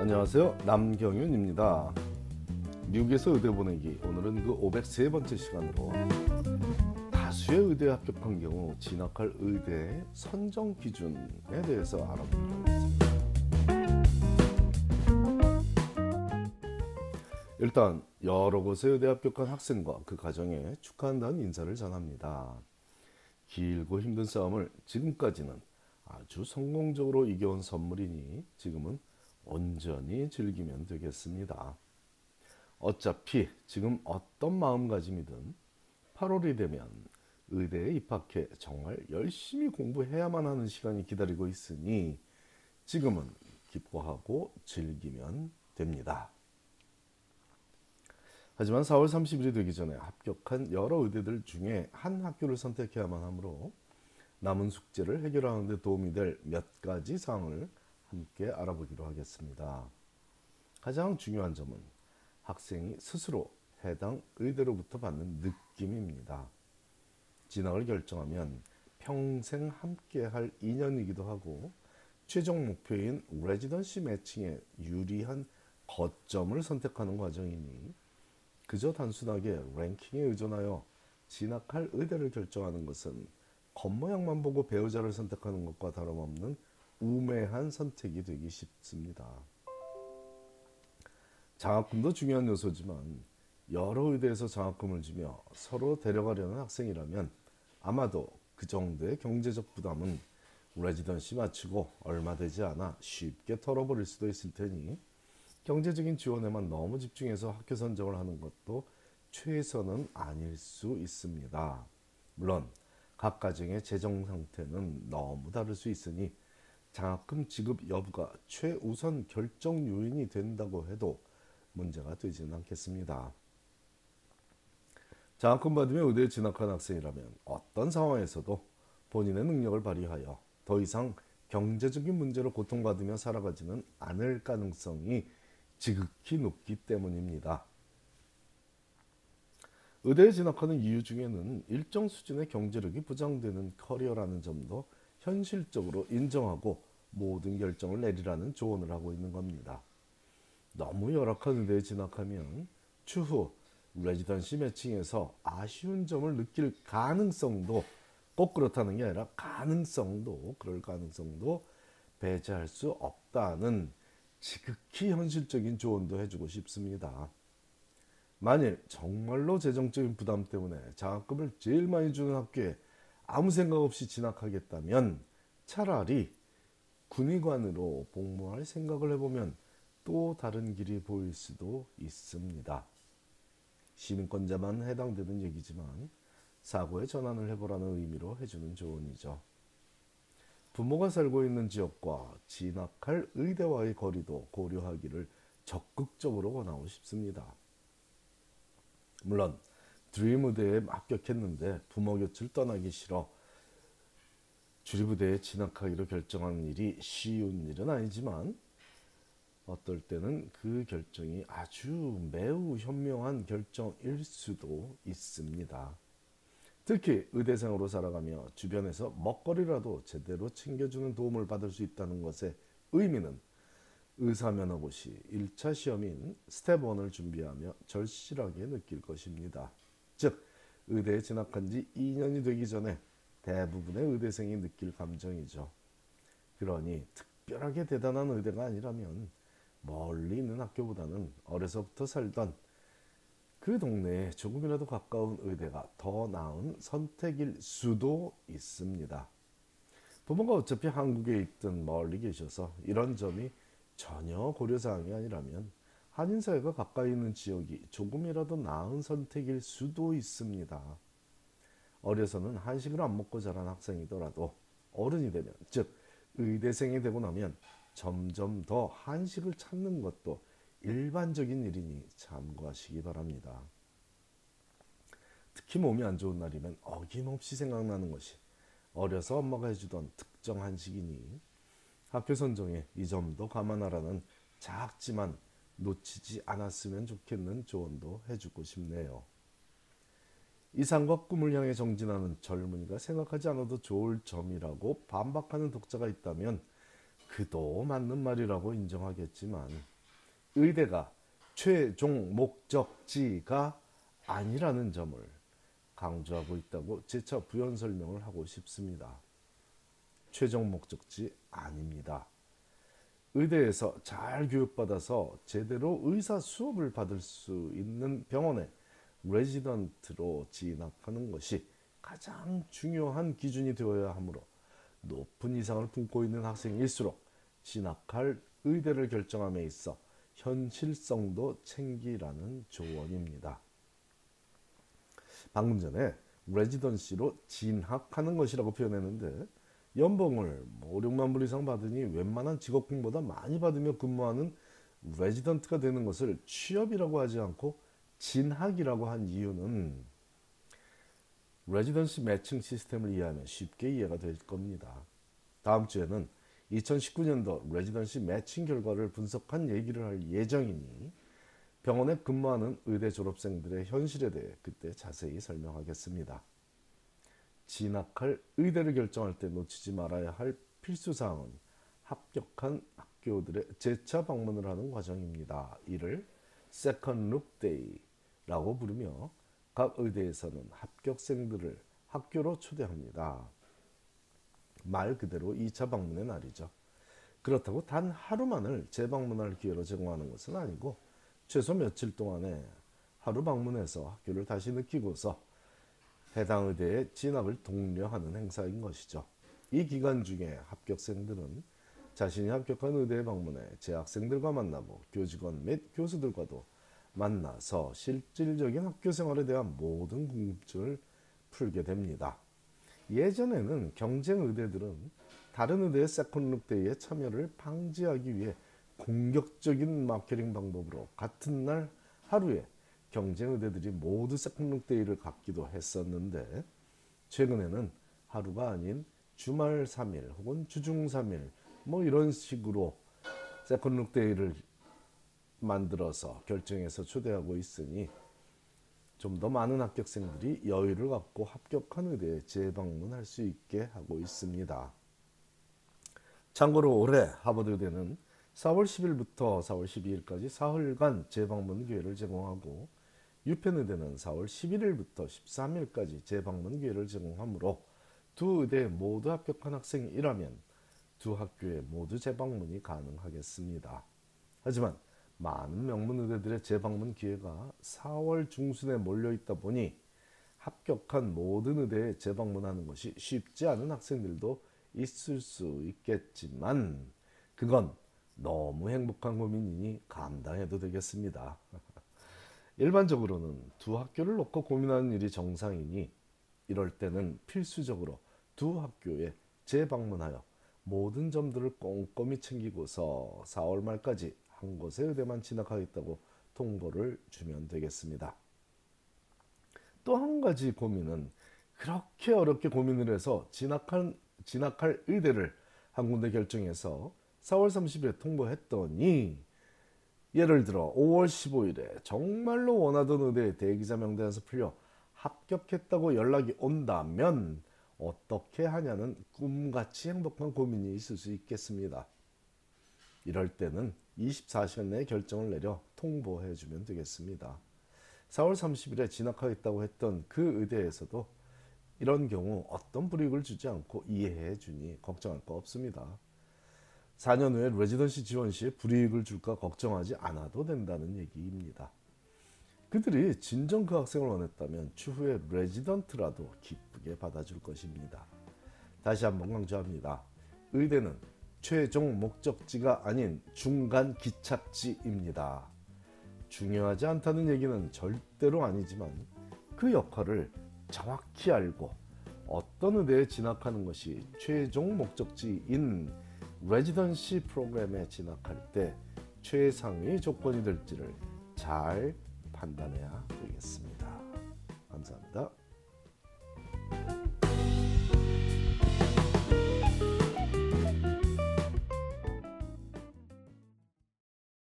안녕하세요. 남경윤입니다. 미국에서 의대 보내기 오늘은 그 503번째 시간으로 다수의 의대 합격한 경우 진학할 의대 선정 기준에 대해서 알아보도록 하겠습니다. 일단 여러 곳에 의대 합격한 학생과 그 가정에 축하한다는 인사를 전합니다. 길고 힘든 싸움을 지금까지는 아주 성공적으로 이겨온 선물이니 지금은 온전히 즐기면 되겠습니다. 어차피 지금 어떤 마음가짐이든 8월이 되면 의대에 입학해 정말 열심히 공부해야만 하는 시간이 기다리고 있으니 지금은 기뻐하고 즐기면 됩니다. 하지만 4월 30일이 되기 전에 합격한 여러 의대들 중에 한 학교를 선택해야만 하므로 남은 숙제를 해결하는 데 도움이 될 몇 가지 사항을 함께 알아보기로 하겠습니다. 가장 중요한 점은 학생이 스스로 해당 의대로부터 받는 느낌입니다. 진학을 결정하면 평생 함께 할 인연이기도 하고 최종 목표인 레지던시 매칭에 유리한 거점을 선택하는 과정이니 그저 단순하게 랭킹에 의존하여 진학할 의대를 결정하는 것은 겉모양만 보고 배우자를 선택하는 것과 다름없는 우매한 선택이 되기 쉽습니다. 장학금도 중요한 요소지만 여러 의대에서 장학금을 주며 서로 데려가려는 학생이라면 아마도 그 정도의 경제적 부담은 레지던시 마치고 얼마 되지 않아 쉽게 털어버릴 수도 있을 테니 경제적인 지원에만 너무 집중해서 학교 선정을 하는 것도 최선은 아닐 수 있습니다. 물론 각 가정의 재정 상태는 너무 다를 수 있으니 장학금 지급 여부가 최우선 결정 요인이 된다고 해도 문제가 되지는 않겠습니다. 장학금 받으며 의대에 진학한 학생이라면 어떤 상황에서도 본인의 능력을 발휘하여 더 이상 경제적인 문제로 고통받으며 살아가지는 않을 가능성이 지극히 높기 때문입니다. 의대에 진학하는 이유 중에는 일정 수준의 경제력이 부장되는 커리어라는 점도 현실적으로 인정하고 모든 결정을 내리라는 조언을 하고 있는 겁니다. 너무 열악한 의대에 진학하면 추후 레지던시 매칭에서 아쉬운 점을 느낄 가능성도 꼭 그렇다는 게 아니라 가능성도 그럴 가능성도 배제할 수 없다는 지극히 현실적인 조언도 해주고 싶습니다. 만일 정말로 재정적인 부담 때문에 장학금을 제일 많이 주는 학교에 아무 생각 없이 진학하겠다면 차라리 군의관으로 복무할 생각을 해보면 또 다른 길이 보일 수도 있습니다. 시민권자만 해당되는 얘기지만 사고의 전환을 해보라는 의미로 해주는 조언이죠. 부모가 살고 있는 지역과 진학할 의대와의 거리도 고려하기를 적극적으로 권하고 싶습니다. 물론 드림 의대에 합격했는데 부모 곁을 떠나기 싫어 주리부대에 진학하기로 결정한 일이 쉬운 일은 아니지만 어떨 때는 그 결정이 아주 매우 현명한 결정일 수도 있습니다. 특히 의대생으로 살아가며 주변에서 먹거리라도 제대로 챙겨주는 도움을 받을 수 있다는 것의 의미는 의사면허고시 1차 시험인 스텝 1을 준비하며 절실하게 느낄 것입니다. 즉 의대에 진학한 지 2년이 되기 전에 대부분의 의대생이 느낄 감정이죠. 그러니 특별하게 대단한 의대가 아니라면 멀리 있는 학교보다는 어려서부터 살던 그 동네에 조금이라도 가까운 의대가 더 나은 선택일 수도 있습니다. 부모가 어차피 한국에 있든 멀리 계셔서 이런 점이 전혀 고려사항이 아니라면 한인사회가 가까이 있는 지역이 조금이라도 나은 선택일 수도 있습니다. 어려서는 한식을 안 먹고 자란 학생이더라도 어른이 되면 즉 의대생이 되고 나면 점점 더 한식을 찾는 것도 일반적인 일이니 참고하시기 바랍니다. 특히 몸이 안 좋은 날이면 어김없이 생각나는 것이 어려서 엄마가 해주던 특정 한식이니 학교 선정에 이 점도 감안하라는 작지만 놓치지 않았으면 좋겠는 조언도 해주고 싶네요. 이상과 꿈을 향해 정진하는 젊은이가 생각하지 않아도 좋을 점이라고 반박하는 독자가 있다면 그도 맞는 말이라고 인정하겠지만 의대가 최종 목적지가 아니라는 점을 강조하고 있다고 재차 부연 설명을 하고 싶습니다. 최종 목적지 아닙니다. 의대에서 잘 교육받아서 제대로 의사 수업을 받을 수 있는 병원에 레지던트로 진학하는 것이 가장 중요한 기준이 되어야 하므로 높은 이상을 품고 있는 학생일수록 진학할 의대를 결정함에 있어 현실성도 챙기라는 조언입니다. 방금 전에 레지던시로 진학하는 것이라고 표현했는데 연봉을 뭐 5, 6만 불 이상 받으니 웬만한 직업군보다 많이 받으며 근무하는 레지던트가 되는 것을 취업이라고 하지 않고 진학이라고 한 이유는 레지던시 매칭 시스템을 이해하면 쉽게 이해가 될 겁니다. 다음 주에는 2019년도 레지던시 매칭 결과를 분석한 얘기를 할 예정이니 병원에 근무하는 의대 졸업생들의 현실에 대해 그때 자세히 설명하겠습니다. 진학할 의대를 결정할 때 놓치지 말아야 할 필수 사항은 합격한 학교들의 재차 방문을 하는 과정입니다. 이를 Second Look Day라고 부르며 각 의대에서는 합격생들을 학교로 초대합니다. 말 그대로 2차 방문의 날이죠. 그렇다고 단 하루만을 재방문할 기회로 제공하는 것은 아니고 최소 며칠 동안에 하루 방문해서 학교를 다시 느끼고서 해당 의대에 진학을 독려하는 행사인 것이죠. 이 기간 중에 합격생들은 자신이 합격한 의대에 방문해 재학생들과 만나고 교직원 및 교수들과도 만나서 실질적인 학교 생활에 대한 모든 궁금증을 풀게 됩니다. 예전에는 경쟁 의대들은 다른 의대의 Second Look Day에 참여를 방지하기 위해 공격적인 마케팅 방법으로 같은 날 하루에 경쟁 의대들이 모두 Second Look Day를 갖기도 했었는데 최근에는 하루가 아닌 주말 3일 혹은 주중 3일 뭐 이런 식으로 세컨룩데이를 만들어서 결정해서 초대하고 있으니 좀 더 많은 합격생들이 여유를 갖고 합격한 의대에 재방문할 수 있게 하고 있습니다. 참고로 올해 하버드 의대는 4월 10일부터 4월 12일까지 사흘간 재방문 기회를 제공하고 유펜 의대는 4월 11일부터 13일까지 재방문 기회를 제공하므로 두 의대 모두 합격한 학생이라면 두 학교에 모두 재방문이 가능하겠습니다. 하지만 많은 명문 의대들의 재방문 기회가 4월 중순에 몰려 있다 보니 합격한 모든 의대에 재방문하는 것이 쉽지 않은 학생들도 있을 수 있겠지만 그건 너무 행복한 고민이니 감당해도 되겠습니다. 일반적으로는 두 학교를 놓고 고민하는 일이 정상이니 이럴 때는 필수적으로 두 학교에 재방문하여 모든 점들을 꼼꼼히 챙기고서 4월 말까지 한 곳의 의대만 진학하겠다고 통보를 주면 되겠습니다. 또 한 가지 고민은 그렇게 어렵게 고민을 해서 진학한, 진학할 의대를 한 군데 결정해서 4월 30일에 통보했더니 예를 들어 5월 15일에 정말로 원하던 의대 대기자 명단에서 풀려 합격했다고 연락이 온다면 어떻게 하냐는 꿈같이 행복한 고민이 있을 수 있겠습니다. 이럴 때는 24시간 내에 결정을 내려 통보해 주면 되겠습니다. 4월 30일에 진학하겠다고 했던 그 의대에서도 이런 경우 어떤 불이익을 주지 않고 이해해 주니 걱정할 거 없습니다. 4년 후에 레지던시 지원 시에 불이익을 줄까 걱정하지 않아도 된다는 얘기입니다. 그들이 진정 그 학생을 원했다면 추후에 레지던트라도 기쁘게 받아줄 것입니다. 다시 한번 강조합니다. 의대는 최종 목적지가 아닌 중간 기착지입니다. 중요하지 않다는 얘기는 절대로 아니지만 그 역할을 정확히 알고 어떤 의대에 진학하는 것이 최종 목적지인 레지던시 프로그램에 진학할 때 최상위 조건이 될지를 잘 판단해야 되겠습니다. 감사합니다.